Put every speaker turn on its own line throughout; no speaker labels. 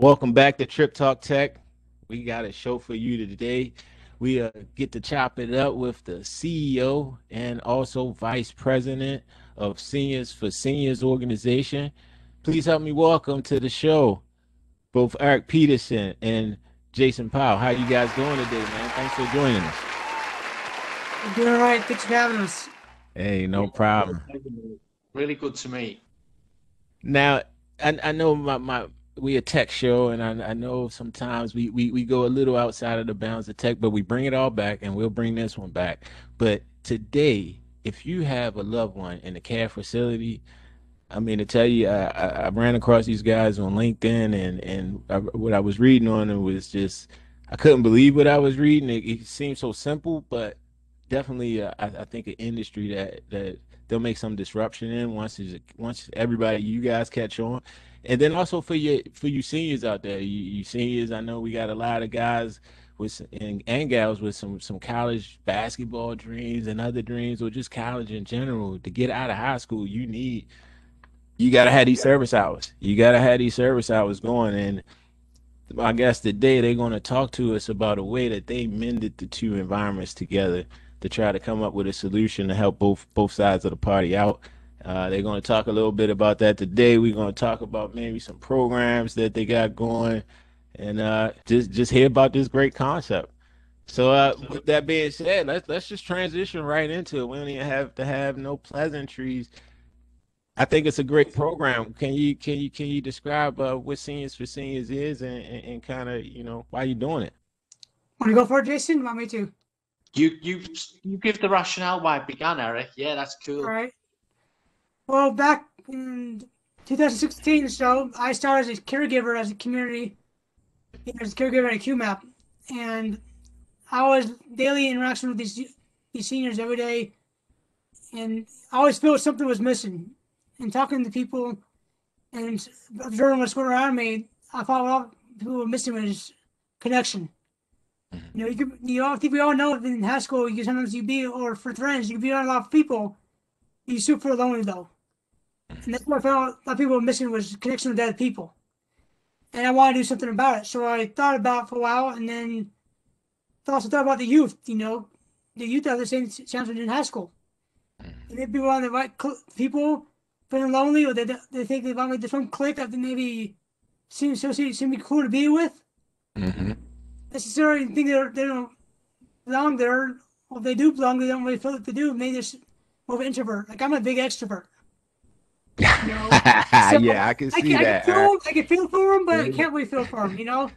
Welcome back to Trip Talk Tech. We got a show for you today. We uh, get to chop it up with the CEO and also Vice President of Seniors for Seniors Organization. Please help me welcome to the show both Eric Peterson and Jason Powell. How you guys doing today, man? Thanks for joining us.
I'm doing all right. Thanks for having us.
Hey, no problem.
Really good to meet.
Now, I, I know my, my we a tech show, and I, I know sometimes we, we we go a little outside of the bounds of tech, but we bring it all back, and we'll bring this one back. But today, if you have a loved one in a care facility, I mean to tell you, I, I, I ran across these guys on LinkedIn, and and I, what I was reading on it was just I couldn't believe what I was reading. It, it seemed so simple, but definitely, uh, I, I think an industry that that they'll make some disruption in once is once everybody you guys catch on and then also for your for you seniors out there, you, you seniors, I know we got a lot of guys with and, and gals with some some college basketball dreams and other dreams, or just college in general. To get out of high school, you need you gotta have these service hours. You gotta have these service hours going, and I guess today they're to talk to us about a way that they mended the two environments together to try to come up with a solution to help both both sides of the party out. Uh, they're going to talk a little bit about that today. We're going to talk about maybe some programs that they got going, and uh, just just hear about this great concept. So, uh, with that being said, let's let's just transition right into it. We don't even have to have no pleasantries. I think it's a great program. Can you can you can you describe uh, what Seniors for Seniors is and, and, and kind of you know why you're doing it?
Want to go for it, Jason? Want me to?
You you you give the rationale why it began, Eric. Yeah, that's cool.
All right. Well, back in 2016 so, I started as a caregiver as a community, as a caregiver at a QMAP, and I was daily interaction with these these seniors every day, and I always felt something was missing. And talking to people and observing what's going around me, I thought what people were missing was connection. Mm-hmm. You know, you could, you know, I think we all know in high school, you sometimes you be, or for friends, you can be around a lot of people. You super lonely though. And that's what I felt a lot of people were missing was connection with other people. And I wanted to do something about it. So I thought about it for a while and then also thought about the youth, you know, the youth have the same challenges in high school. And if people on the right cl- people feeling lonely or they, they think they've only this one clique that they maybe seem associated, seem to be cool to be with. Mm-hmm. Necessarily think they're, they don't belong there. Or if they do belong, they don't really feel like they do. Maybe they're more of an introvert. Like I'm a big extrovert.
You know? so yeah, I can see
I,
that.
I can, feel, I can feel for him, but I can't really feel for him, you know?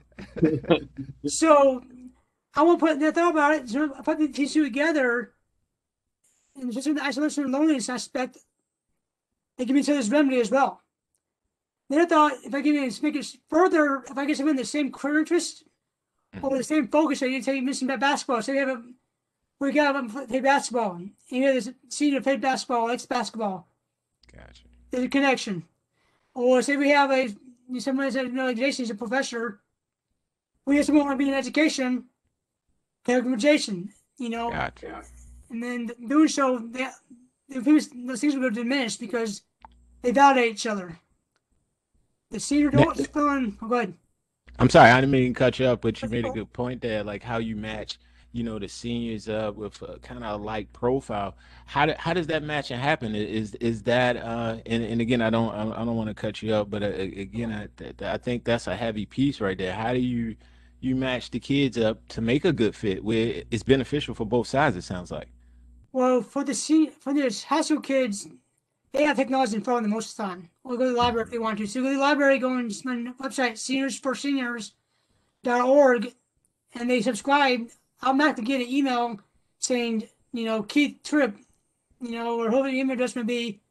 so I won't put that thought about it. So I put the two together and just in the isolation and loneliness aspect, they give me each other's remedy as well. Then I thought if I can make it further, if I get someone in the same career interest or the same focus, I need to tell you missing about basketball. So we have a we got to play basketball. And you know, there's a senior played basketball, likes basketball. Gotcha there's a connection. Oh, or say we have a someone said, like Jason's a professor. We have someone want to be in education, They connect Jason, you know. Gotcha. And then doing so, they, those things will diminish because they validate each other. The senior adult is going. Oh, go ahead.
I'm sorry, I didn't mean to cut you up, but you made a good point there, like how you match you know the seniors uh, with kind of like profile. How do, how does that matching happen? Is is that uh, and, and again I don't I don't want to cut you up, but uh, again I, I think that's a heavy piece right there. How do you you match the kids up to make a good fit where it's beneficial for both sides? It sounds like.
Well, for the senior, for the high school kids, they have technology in front of them most of the time. Or go to the library if they want to. So go to the library, go and the website seniorsforseniors.org, and they subscribe I'm not to get an email saying, you know, Keith Tripp, you know, or whoever the email address may be,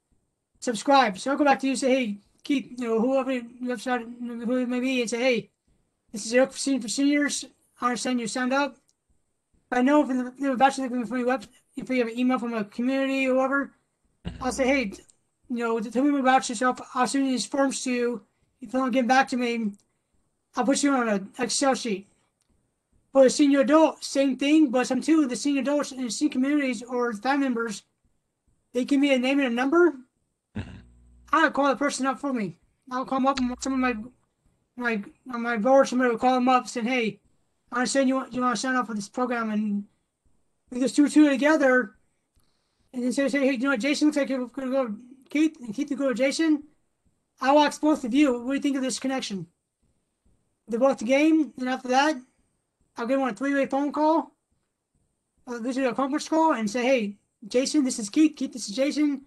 subscribe. So I'll go back to you and say, hey, Keith, you know, whoever website, who it may be, and say, hey, this is Eric for Seniors. I understand you signed up. I know if they're actually looking for your web, if you have an email from a community or whatever, I'll say, hey, you know, tell me about yourself. I'll send these forms to you. If you don't get back to me, I'll put you on an Excel sheet. For the senior adult, same thing, but some too, the senior adults in senior communities or family members, they give me a name and a number. Mm-hmm. I'll call the person up for me. I'll call them up and some of my my on my board, somebody will call them up and saying, "Hey, I understand you want you want to sign up for this program," and we just do two together, and then say, "Say, hey, you know what? Jason looks like you're going to go Keith, and Keith to go to Jason." I'll ask both of you. What do you think of this connection? They both the game, and after that, I'll give one a three-way phone call. I'll visit a conference call and say, "Hey, Jason, this is Keith. Keith, this is Jason."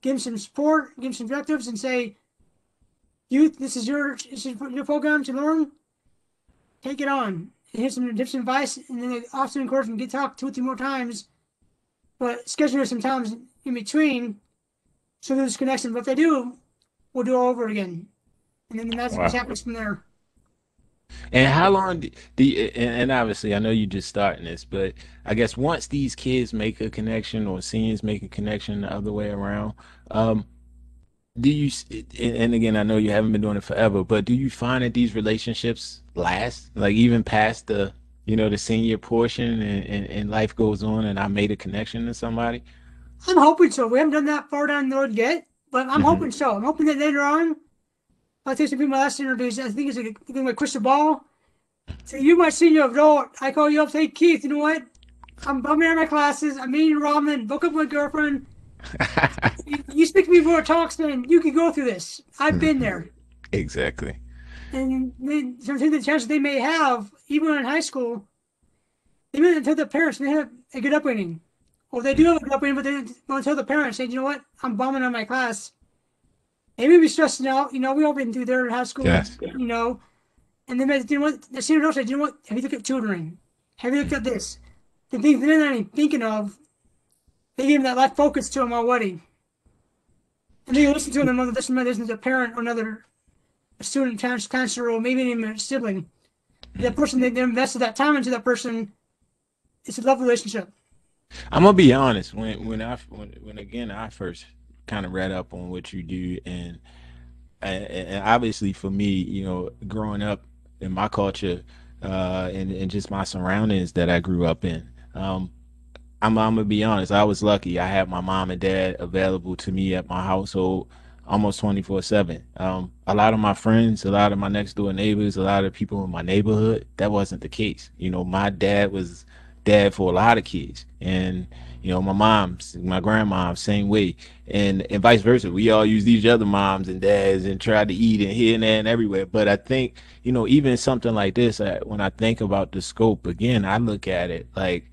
Give him some support, give him some directives, and say, "Youth, this is your this is your program to learn. Take it on." And here's some tips and advice, and then they often encourage them to get talk two or three more times, but schedule some times in between so there's connection. But if they do, we'll do it all over again, and then that's
Wow.
what happens from there.
And how long do, do you, and, obviously I know you're just starting this, but I guess once these kids make a connection or seniors make a connection the other way around, um, do you, and again, I know you haven't been doing it forever, but do you find that these relationships last, like even past the, you know, the senior portion and, and, and life goes on and I made a connection to somebody?
I'm hoping so. We haven't done that far down the road yet, but I'm
Mhm.
hoping so. I'm hoping that later on, I'll take some people my last interviews. I think it's like a thing like crystal ball. So you, my senior adult, I call you up, say, Keith, you know what? I'm bumming out my classes. I'm eating ramen. Book up my girlfriend. You, you speak to me before talks, man. You can go through this. I've been mm-hmm. there.
Exactly.
And then sometimes the chances they may have, even in high school, they may not tell their parents they have a good upbringing. Or they do mm. have a good upbringing, but they don't tell the parents, say, you know what, I'm bombing on my class. They may be stressing out, you know, we all been through there in high school,
Yes.
you know. And then, they- you know what, the senior said, you know what, have you looked at tutoring? Have you looked at this? The things they're not even thinking of, they give them that life focus to them already. And they listen to them, whether this isn't a parent or another a student, counselor, or maybe even a sibling. That person, they, they invested that time into that person. It's a love relationship.
I'm gonna be honest. When when I when, when again I first kind of read up on what you do, and, and obviously for me, you know, growing up in my culture, uh, and and just my surroundings that I grew up in, um, I'm I'm gonna be honest. I was lucky. I had my mom and dad available to me at my household almost 24 7. Um, a lot of my friends, a lot of my next door neighbors, a lot of people in my neighborhood, that wasn't the case. You know, my dad was dad for a lot of kids. And, you know, my mom's, my grandma, same way. And, and vice versa. We all use each other moms and dads and try to eat and here and there and everywhere. But I think, you know, even something like this, I, when I think about the scope, again, I look at it like,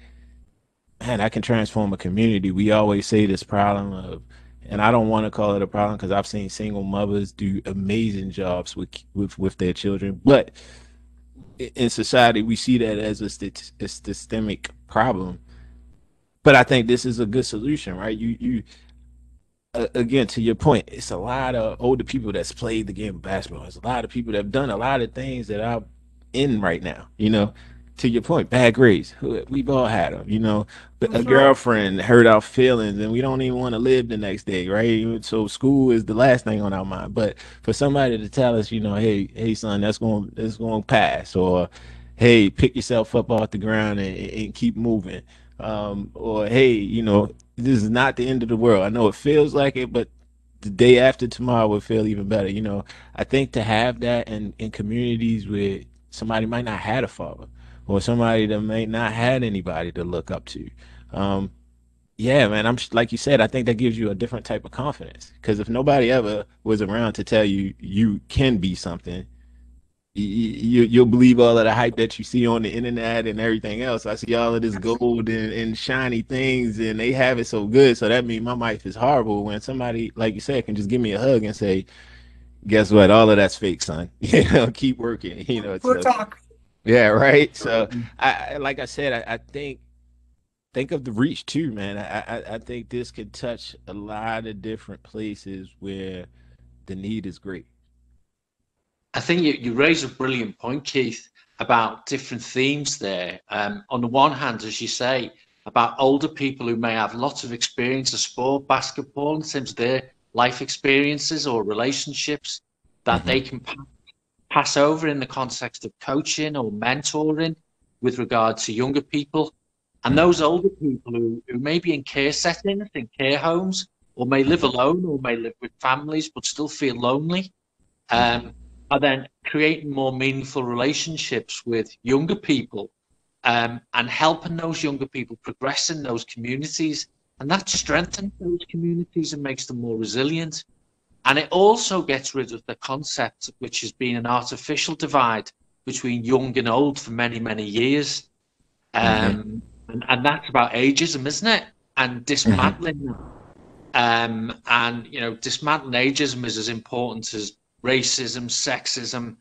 man, I can transform a community. We always say this problem of, and I don't want to call it a problem because I've seen single mothers do amazing jobs with with with their children, but in society we see that as a, sty- a systemic problem. But I think this is a good solution, right? You you uh, again to your point, it's a lot of older people that's played the game of basketball. It's a lot of people that have done a lot of things that I'm in right now. You know, to your point, bad grades. We've all had them. You know, but a
Mhm.
girlfriend hurt our feelings, and we don't even want to live the next day, right? So school is the last thing on our mind. But for somebody to tell us, you know, hey, hey, son, that's going, that's going to pass, or hey, pick yourself up off the ground and, and keep moving, um, or hey, you know, this is not the end of the world. I know it feels like it, but the day after tomorrow will feel even better. You know, I think to have that in, in communities where somebody might not had a father or somebody that may not had anybody to look up to. Um, yeah, man, I'm like you said, I think that gives you a different type of confidence because if nobody ever was around to tell you you can be something, you, you you'll believe all of the hype that you see on the internet and everything else. I see all of this gold and, and shiny things, and they have it so good. So that means my life is horrible. When somebody, like you said, can just give me a hug and say, "Guess what? All of that's fake, son. You know, keep working." You know,
We'll
so-
talk.
yeah, right. So mm-hmm. I, I like I said, I, I think think of the reach too, man. I, I I think this could touch a lot of different places where the need is great.
I think you, you raise a brilliant point, Keith, about different themes there. Um, on the one hand, as you say, about older people who may have lots of experience of sport, basketball, in terms of their life experiences or relationships that
Mhm.
they can pa- pass over in the context of coaching or mentoring with regard to younger people. And those older people who, who may be in care settings, in care homes, or may live alone or may live with families but still feel lonely. Um, are then creating more meaningful relationships with younger people um, and helping those younger people progress in those communities. And that strengthens those communities and makes them more resilient. And it also gets rid of the concept, which has been an artificial divide between young and old for many, many years. Um, mm-hmm. and, and, that's about ageism, isn't it? And dismantling mm-hmm. Um, and, you know, dismantling ageism is as important as racism, sexism,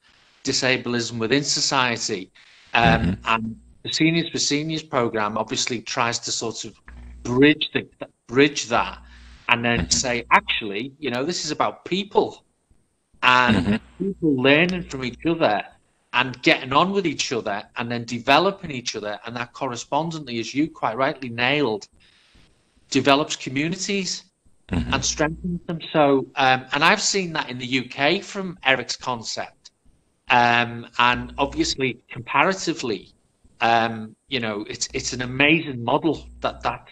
disableism within society. Um, mm-hmm. And the Seniors for Seniors program obviously tries to sort of bridge the, bridge that and then mm-hmm. say, actually, you know, this is about people and mm-hmm. people learning from each other and getting on with each other and then developing each other. And that correspondently, as you quite rightly nailed, develops communities mm-hmm. and strengthens them. So, um, and I've seen that in the UK from Eric's concept. Um, and obviously, comparatively, um, you know, it's it's an amazing model that that's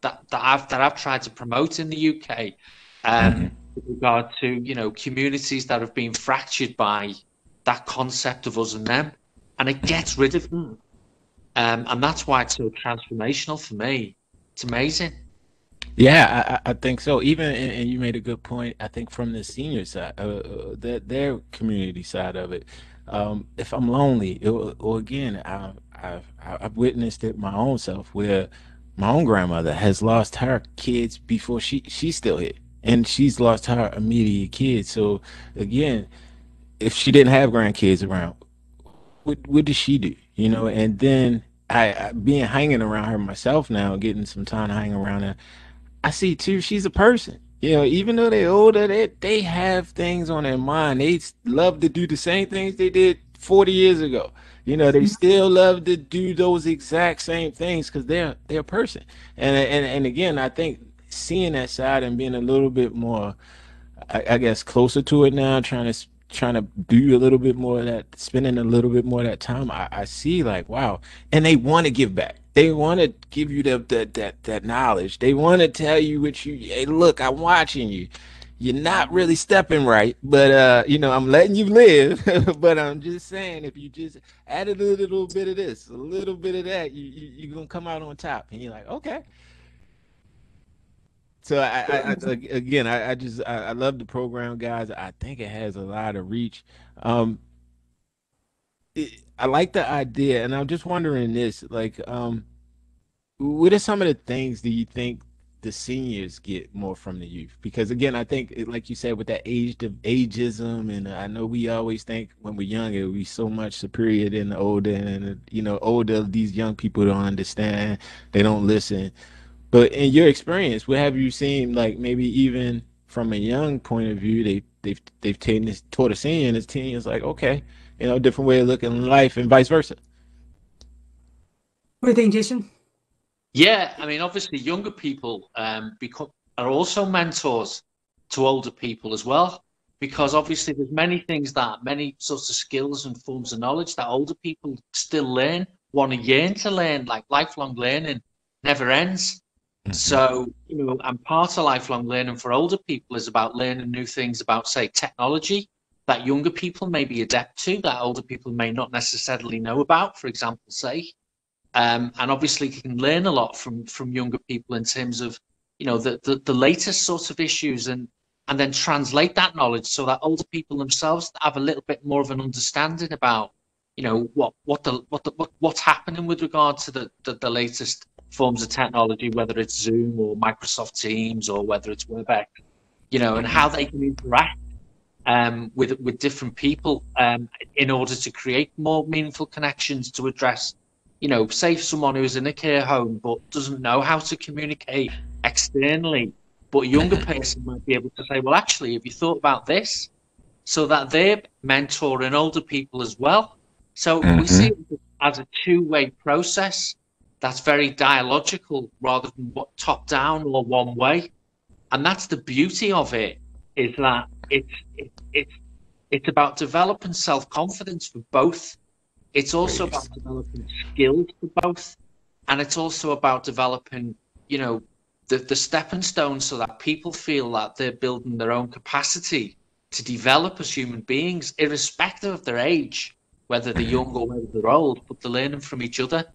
that that I've that I've tried to promote in the UK um, mm-hmm. with regard to you know communities that have been fractured by that concept of us and them, and it gets rid of them, um, and that's why it's so transformational for me. It's amazing.
Yeah, I, I think so. Even and you made a good point. I think from the senior side, uh, uh, their, their community side of it. Um, if I'm lonely, it, or again, I, I've I've witnessed it my own self where my own grandmother has lost her kids before she she's still here and she's lost her immediate kids so again if she didn't have grandkids around what what did she do you know and then I, I being hanging around her myself now getting some time to hang around her i see too she's a person you know even though they're older they, they have things on their mind they love to do the same things they did 40 years ago you know, they mm-hmm. still love to do those exact same things because they're they're a person. And and and again, I think seeing that side and being a little bit more, I, I guess, closer to it now, trying to trying to do a little bit more of that, spending a little bit more of that time, I, I see like wow, and they want to give back. They want to give you the, the, that that knowledge. They want to tell you what you. Hey, look, I'm watching you you're not really stepping right, but uh, you know, I'm letting you live. but I'm just saying, if you just add a little bit of this, a little bit of that, you, you you're gonna come out on top. And you're like, okay. So I, I, I again, I, I just I, I, love the program, guys. I think it has a lot of reach. Um, I like the idea, and I'm just wondering this: like, um, what are some of the things do you think the seniors get more from the youth? Because again i think like you said with that age of ageism and i know we always think when we're younger we so much superior than the older and you know older these young people don't understand they don't listen. But in your experience what have you seen like maybe even from a young point of view they they've they've taken this taught a senior and his is like okay you know different way of looking at life and vice versa
what do you think jason
yeah, I mean, obviously, younger people um, become are also mentors to older people as well, because obviously there's many things that many sorts of skills and forms of knowledge that older people still learn, want to yearn to learn, like lifelong learning never ends. Mm-hmm. So, you know, and part of lifelong learning for older people is about learning new things about, say, technology that younger people may be adept to, that older people may not necessarily know about, for example, say um, and obviously can learn a lot from from younger people in terms of you know the, the, the latest sort of issues and and then translate that knowledge so that older people themselves have a little bit more of an understanding about you know what what the what the what, what's happening with regard to the, the, the latest forms of technology whether it's zoom or microsoft teams or whether it's webex you know and how they can interact um, with with different people um, in order to create more meaningful connections to address you know, say someone who's in a care home but doesn't know how to communicate externally, but a younger person might be able to say, well, actually, have you thought about this? So that they're mentoring older people as well. So mm-hmm. we see it as a two-way process that's very dialogical rather than top down or one way. And that's the beauty of it is that it's it, it's it's about developing self-confidence for both. It's also about developing skills for both, and it's also about developing, you know, the, the stepping stones so that people feel that they're building their own capacity to develop as human beings, irrespective of their age, whether they're mm-hmm. young or whether they're old, but they're learning from each other.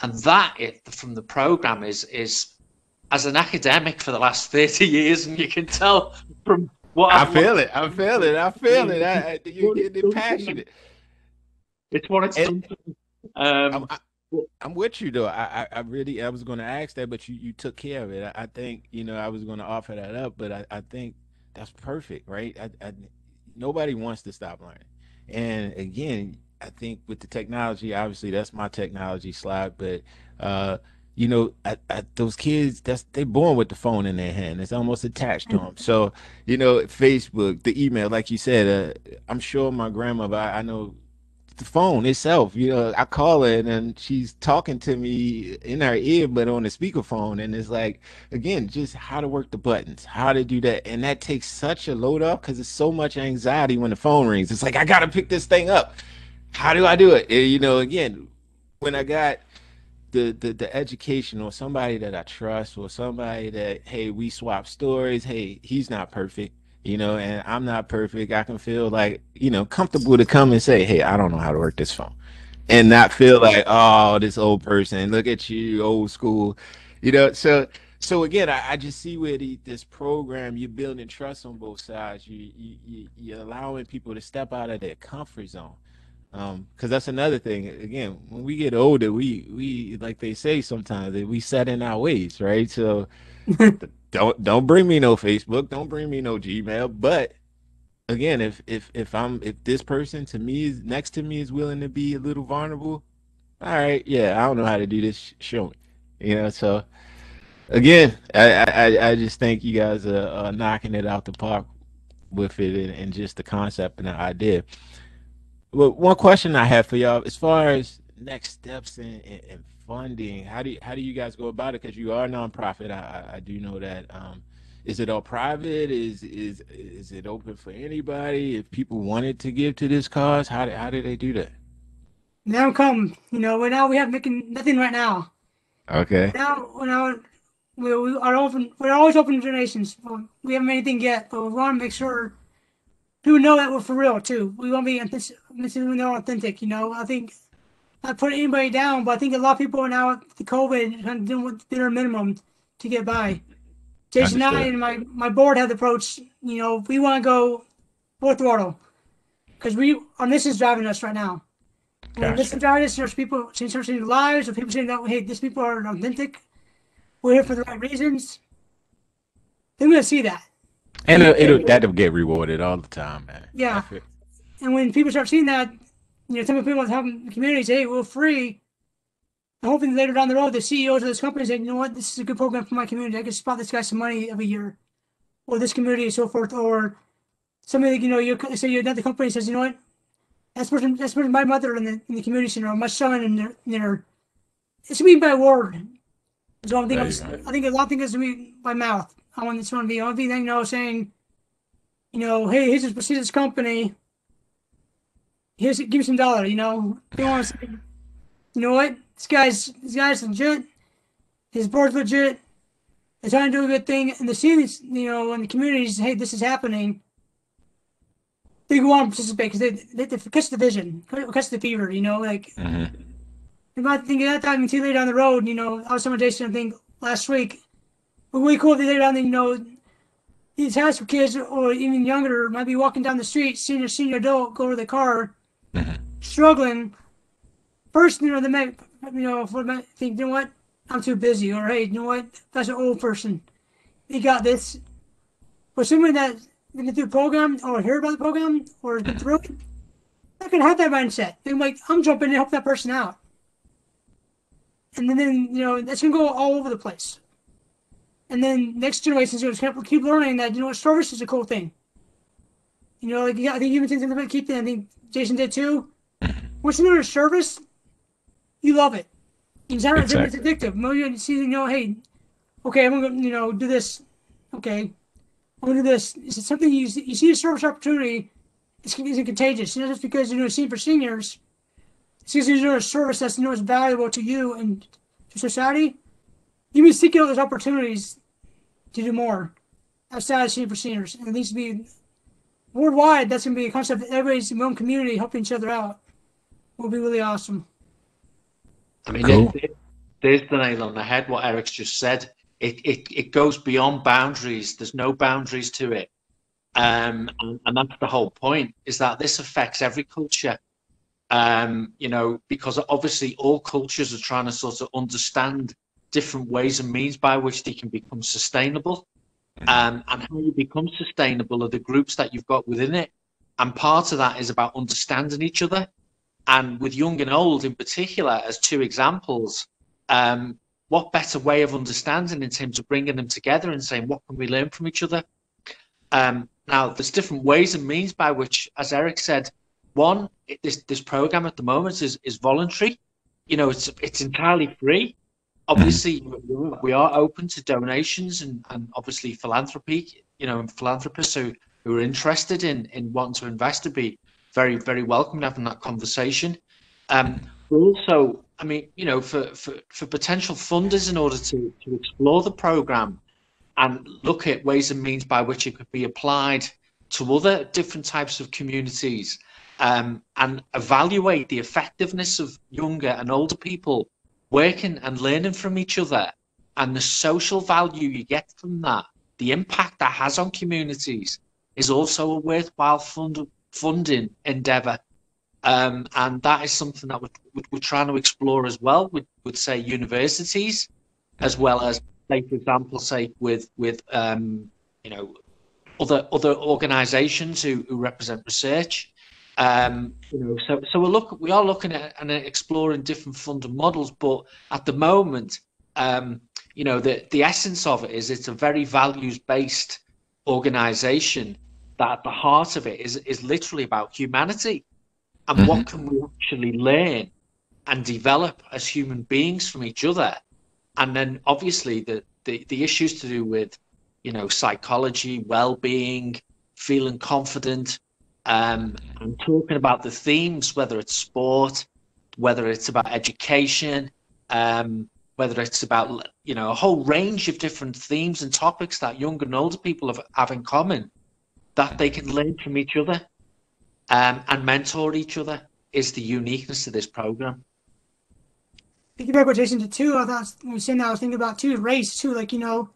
And that, it, from the program, is is as an academic for the last 30 years, and you can tell from what
I feel it. I feel it. I feel it. I, I, you're getting passionate.
It's what it's
And-
Um,
I'm, I, I'm with you though. I, I, I really I was going to ask that, but you, you took care of it. I, I think you know I was going to offer that up, but I, I think that's perfect, right? I, I nobody wants to stop learning, and again, I think with the technology, obviously that's my technology slide, but uh, you know, I, I, those kids that's they born with the phone in their hand. It's almost attached to them. So you know, Facebook, the email, like you said, uh, I'm sure my grandmother. I, I know the phone itself, you know, I call her and she's talking to me in her ear, but on the speakerphone. And it's like, again, just how to work the buttons, how to do that. And that takes such a load off because it's so much anxiety when the phone rings. It's like, I got to pick this thing up. How do I do it? And, you know, again, when I got the, the the education or somebody that I trust or somebody that hey we swap stories hey he's not perfect you know and I'm not perfect. I can feel like you know comfortable to come and say hey I don't know how to work this phone and not feel like oh this old person look at you old school you know. So so again I, I just see where the, this program you're building trust on both sides. You, you you you're allowing people to step out of their comfort zone um because that's another thing again when we get older we we like they say sometimes that we set in our ways right? So don't don't bring me no facebook don't bring me no gmail but again if if if i'm if this person to me is next to me is willing to be a little vulnerable all right yeah i don't know how to do this show me you know so again i i i just think you guys are, are knocking it out the park with it and, and just the concept and the idea well, one question I have for y'all, as far as next steps in, in, in funding, how do you, how do you guys go about it? Because you are a nonprofit, I, I I do know that. Um, is it all private? Is is is it open for anybody? If people wanted to give to this cause, how do, how do they do that?
Now come, you know, right now we have making nothing right now.
Okay.
Now, now we, we are open. We're always open to donations. We haven't made anything yet, but we want to make sure people know that we're for real too. We want to be authentic, when they're authentic. You know, I think not put anybody down, but I think a lot of people are now with the COVID kind of doing what their minimum to get by. Jason and I and my my board have the approach. You know, we want to go full throttle because we our is driving us right now.
Gotcha.
this is driving us, there's people changing lives, or people saying that hey, these people are authentic. We're here for the right reasons. They're gonna see that.
And it'll, it'll that'll get rewarded all the time, man.
Yeah. And when people start seeing that, you know, some of the people have communities, hey, we're free. I'm hoping later down the road, the CEOs of this company say, you know what, this is a good program for my community. I can spot this guy some money every year, or this community and so forth. Or somebody, you know, you say you're another company says, you know what, that's person, that's person, my mother in the in the community center, or my son in their, in their it's gonna be by word. So I'm thinking,
There.
I think a lot of things is gonna be by mouth. I want this one to be, I want to be, you know, saying, you know, hey, here's this, company here's give me some dollar, you know. They want to say, you know what? This guy's this guy's legit. His board's legit. They're trying to do a good thing, and the scenes, you know, in the communities, hey, this is happening. They go on and participate because they they, they catch the vision, catch the fever, you know. Like
Mhm.
you might think of that time until later down the road, you know. I was telling Jason, I think last week, but really cool if later down, the, you know, these high school kids or even younger might be walking down the street, seeing a senior adult go to the car,
Mhm.
struggling. First, you know, they might, you know, for might think, you know what, I'm too busy, or hey, you know what, that's an old person. He got this. But someone that been through the program or heard about the program or has been through it, not gonna have that mindset. They're like, I'm jumping in to help that person out. And then, then you know, that's gonna go all over the place. And then next generation's gonna keep- keep learning that you know what service is a cool thing. You know, like yeah, I think you mentioned something about keep I think Jason did too. Once you know your service, you love it. It's not it's addictive. You see, you know, hey, okay, I'm gonna, you know, do this. Okay, I'm gonna do this. Is it something you see, you see a service opportunity? It's, it's contagious. You know, just because you're doing a scene for seniors, it's because you're doing a service that's you know is valuable to you and to society. You be seeking out those opportunities to do more outside of scene for seniors, and it needs to be worldwide, that's gonna be a concept. That everybody's in one community helping each other out. Will be really awesome.
I mean, cool. it, it, there's the nail on the head. What Eric's just said. It, it it goes beyond boundaries. There's no boundaries to it, um, and, and that's the whole point. Is that this affects every culture. Um, you know, because obviously all cultures are trying to sort of understand different ways and means by which they can become sustainable. Um, and how you become sustainable are the groups that you've got within it. And part of that is about understanding each other. And with young and old in particular, as two examples, um, what better way of understanding in terms of bringing them together and saying, what can we learn from each other? Um, now, there's different ways and means by which, as Eric said, one, this, this program at the moment is, is voluntary. You know, it's, it's entirely free obviously we are open to donations and, and obviously philanthropy you know philanthropists who, who are interested in in wanting to invest to be very very welcome having that conversation. Um also i mean you know for for, for potential funders in order to to explore the program and look at ways and means by which it could be applied to other different types of communities um, and evaluate the effectiveness of younger and older people working and learning from each other and the social value you get from that, the impact that has on communities is also a worthwhile fund, funding endeavour. Um, and that is something that we're, we're trying to explore as well with, with say, universities, as well as, say, for example, say, with, with um, you know, other other organisations who, who represent research um, you know, so so we're look we are looking at and exploring different funding models, but at the moment, um, you know, the the essence of it is it's a very values based organisation that at the heart of it is is literally about humanity and mm-hmm. what can we actually learn and develop as human beings from each other, and then obviously the the, the issues to do with you know psychology, well being, feeling confident um, and talking about the themes, whether it's sport, whether it's about education, um, whether it's about you know a whole range of different themes and topics that young and older people have, have in common, that they can learn from each other um, and mentor each other is the uniqueness of this program.
Thinking back what Jason did too, I thought when you saying that I was thinking about too race too, like you know,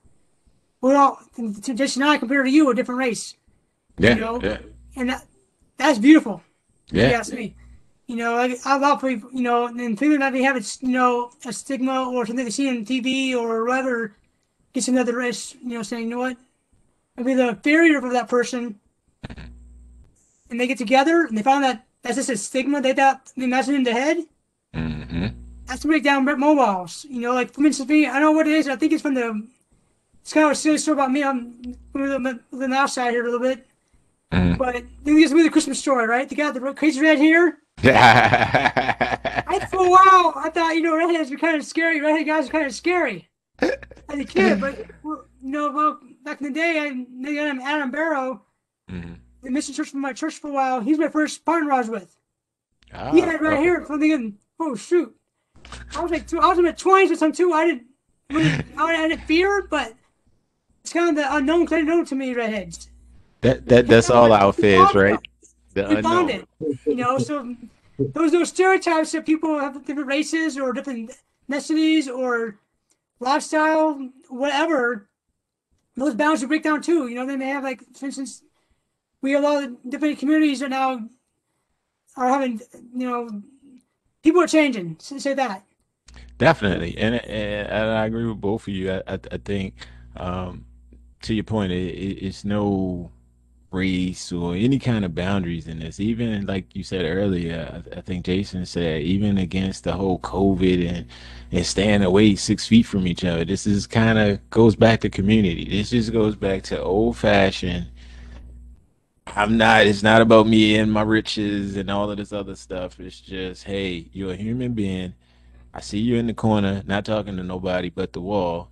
we're all Jason and I compared to you a different race.
Yeah, you know? yeah.
And that, that's beautiful.
Yeah.
You ask me. You know, like I love people, you know, and thinking that they have it, you know, a stigma or something they see on TV or whatever gets another race, you know, saying, you know what, maybe the barrier for that person, and they get together and they found that that's just a stigma they thought they imagined in their head.
Mm-hmm.
That's to break down brick mobiles. You know, like for instance, me, I know what it is. I think it's from the. It's kind of a silly story about me. I'm moving the outside here a little bit. Mm. But then there's the Christmas story, right? The guy with the crazy red hair. I for a while I thought you know redheads were kind of scary. Redhead guys are kind of scary as a kid, but you know, well, back in the day, I knew Adam Barrow. Mm-hmm. The mission church from my church for a while. He's my first partner I was with. Oh, he had right here. I'm thinking, oh shoot, I was like, I was in my twenties or something too. I didn't, I didn't fear, but it's kind of the unknown. Didn't to me redheads.
That that that's all our fears, right?
The we found it. You know, so those those stereotypes that people have different races or different ethnicities or lifestyle, whatever. Those boundaries break down too. You know, they may have like, for instance, we a lot of different communities are now are having, you know, people are changing. Say that.
Definitely, and, and, and I agree with both of you. I, I, I think um, to your point, it, it's no race or any kind of boundaries in this. Even like you said earlier, I, I think Jason said, even against the whole COVID and and staying away six feet from each other. This is kind of goes back to community. This just goes back to old fashioned. I'm not. It's not about me and my riches and all of this other stuff. It's just, hey, you're a human being. I see you in the corner, not talking to nobody but the wall.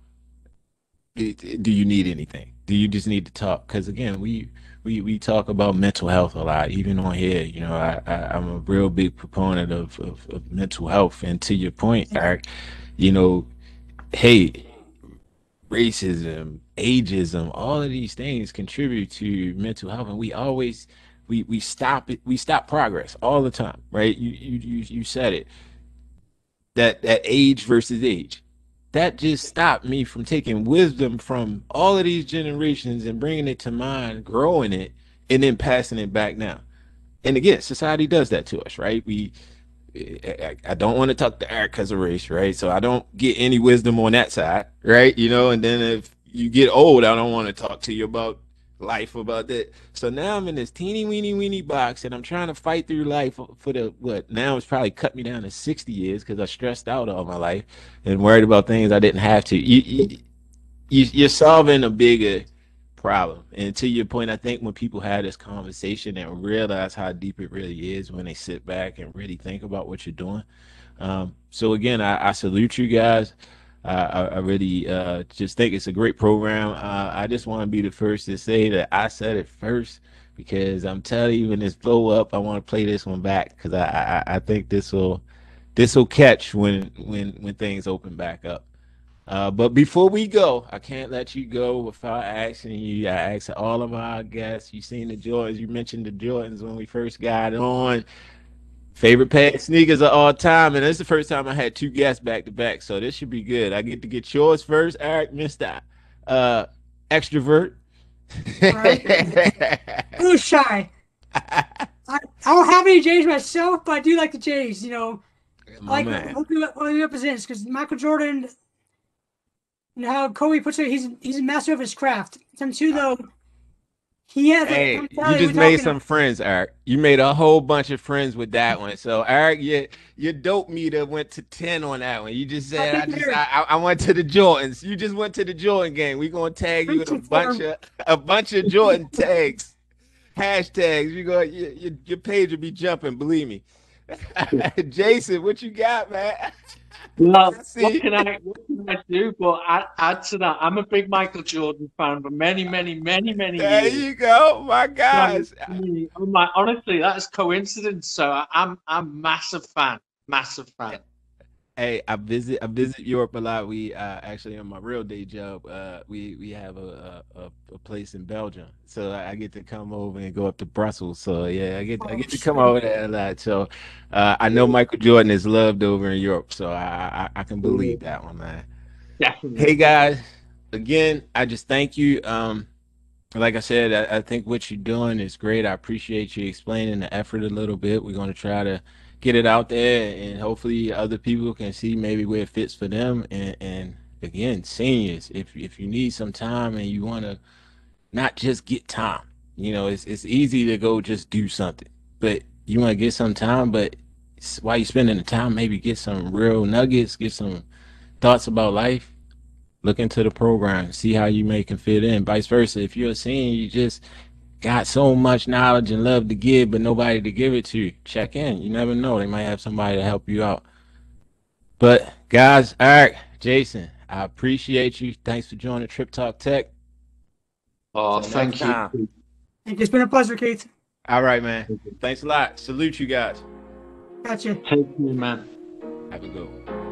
Do you need anything? Do you just need to talk? Because again, we we, we talk about mental health a lot, even on here. You know, I, I am a real big proponent of, of, of mental health. And to your point, Eric, you know, hey, racism, ageism, all of these things contribute to mental health, and we always we we stop it, we stop progress all the time, right? You you you, you said it. That that age versus age, that just stopped me from taking wisdom from all of these generations and bringing it to mine, growing it, and then passing it back now. And again, society does that to us, right? We I, I don't want to talk to Eric because of race, right? So I don't get any wisdom on that side, right? You know, and then if you get old, I don't want to talk to you about life about that. So now I'm in this teeny weeny weeny box and I'm trying to fight through life for the what now it's probably cut me down to 60 years because I stressed out all my life and worried about things I didn't have to. You, you, you're solving a bigger problem. And to your point, I think when people have this conversation and realize how deep it really is when they sit back and really think about what you're doing. Um, so again, I, I salute you guys. I, I really uh, just think it's a great program. Uh, I just want to be the first to say that I said it first because I'm telling you, when this blow up, I want to play this one back because I, I, I think this will this will catch when when when things open back up. Uh, but before we go, I can't let you go without asking you. I asked all of our guests. You seen the Jordans? You mentioned the Jordans when we first got on. Favorite pair of sneakers of all time, and this is the first time I had two guests back to back, so this should be good. I get to get yours first, Eric, Mister uh, extrovert.
Right. Who's shy? I, I don't have any J's myself, but I do like the J's. You know, My like what he represents because Michael Jordan. You know how Kobe puts it, he's he's a master of his craft. Some two though, he has.
Hey, you just made some friends, Eric. You made a whole bunch of friends with that one. So, Eric, your your dope meter went to ten on that one. You just said I just I, I, went to the Jordans. You just went to the Jordan game. We gonna tag you with a bunch of a bunch of Jordan tags, hashtags. You go your, your, your page will be jumping. Believe me. Jason, what you got, man?
Well, what can I what can I do? But add, add to that, I'm a big Michael Jordan fan for many, many, many, many
there
years.
There you go, oh my guys.
So, my, honestly, that's coincidence. So I'm I'm massive fan, massive fan.
Hey, I visit I visit Europe a lot. We uh, actually on my real day job, uh, we we have a, a, a place in Belgium, so I get to come over and go up to Brussels. So yeah, I get I get to come over there a lot. So uh, I know Michael Jordan is loved over in Europe, so I I, I can believe that one, man.
Definitely.
Hey guys, again, I just thank you. Um, like I said, I, I think what you're doing is great. I appreciate you explaining the effort a little bit. We're going to try to get it out there and hopefully other people can see maybe where it fits for them. And, and again seniors if if you need some time and you want to not just get time you know it's it's easy to go just do something but you want to get some time but while you're spending the time maybe get some real nuggets get some thoughts about life look into the program see how you make it fit in. Vice versa if you're a senior you just got so much knowledge and love to give, but nobody to give it to. Check in. You never know. They might have somebody to help you out. But guys, Eric, Jason, I appreciate you. Thanks for joining Trip Talk Tech.
Oh, thank you. Time.
It's been a pleasure, Keith.
All right, man. Thanks a lot. Salute you guys.
Gotcha.
Take care, man.
Have a good one.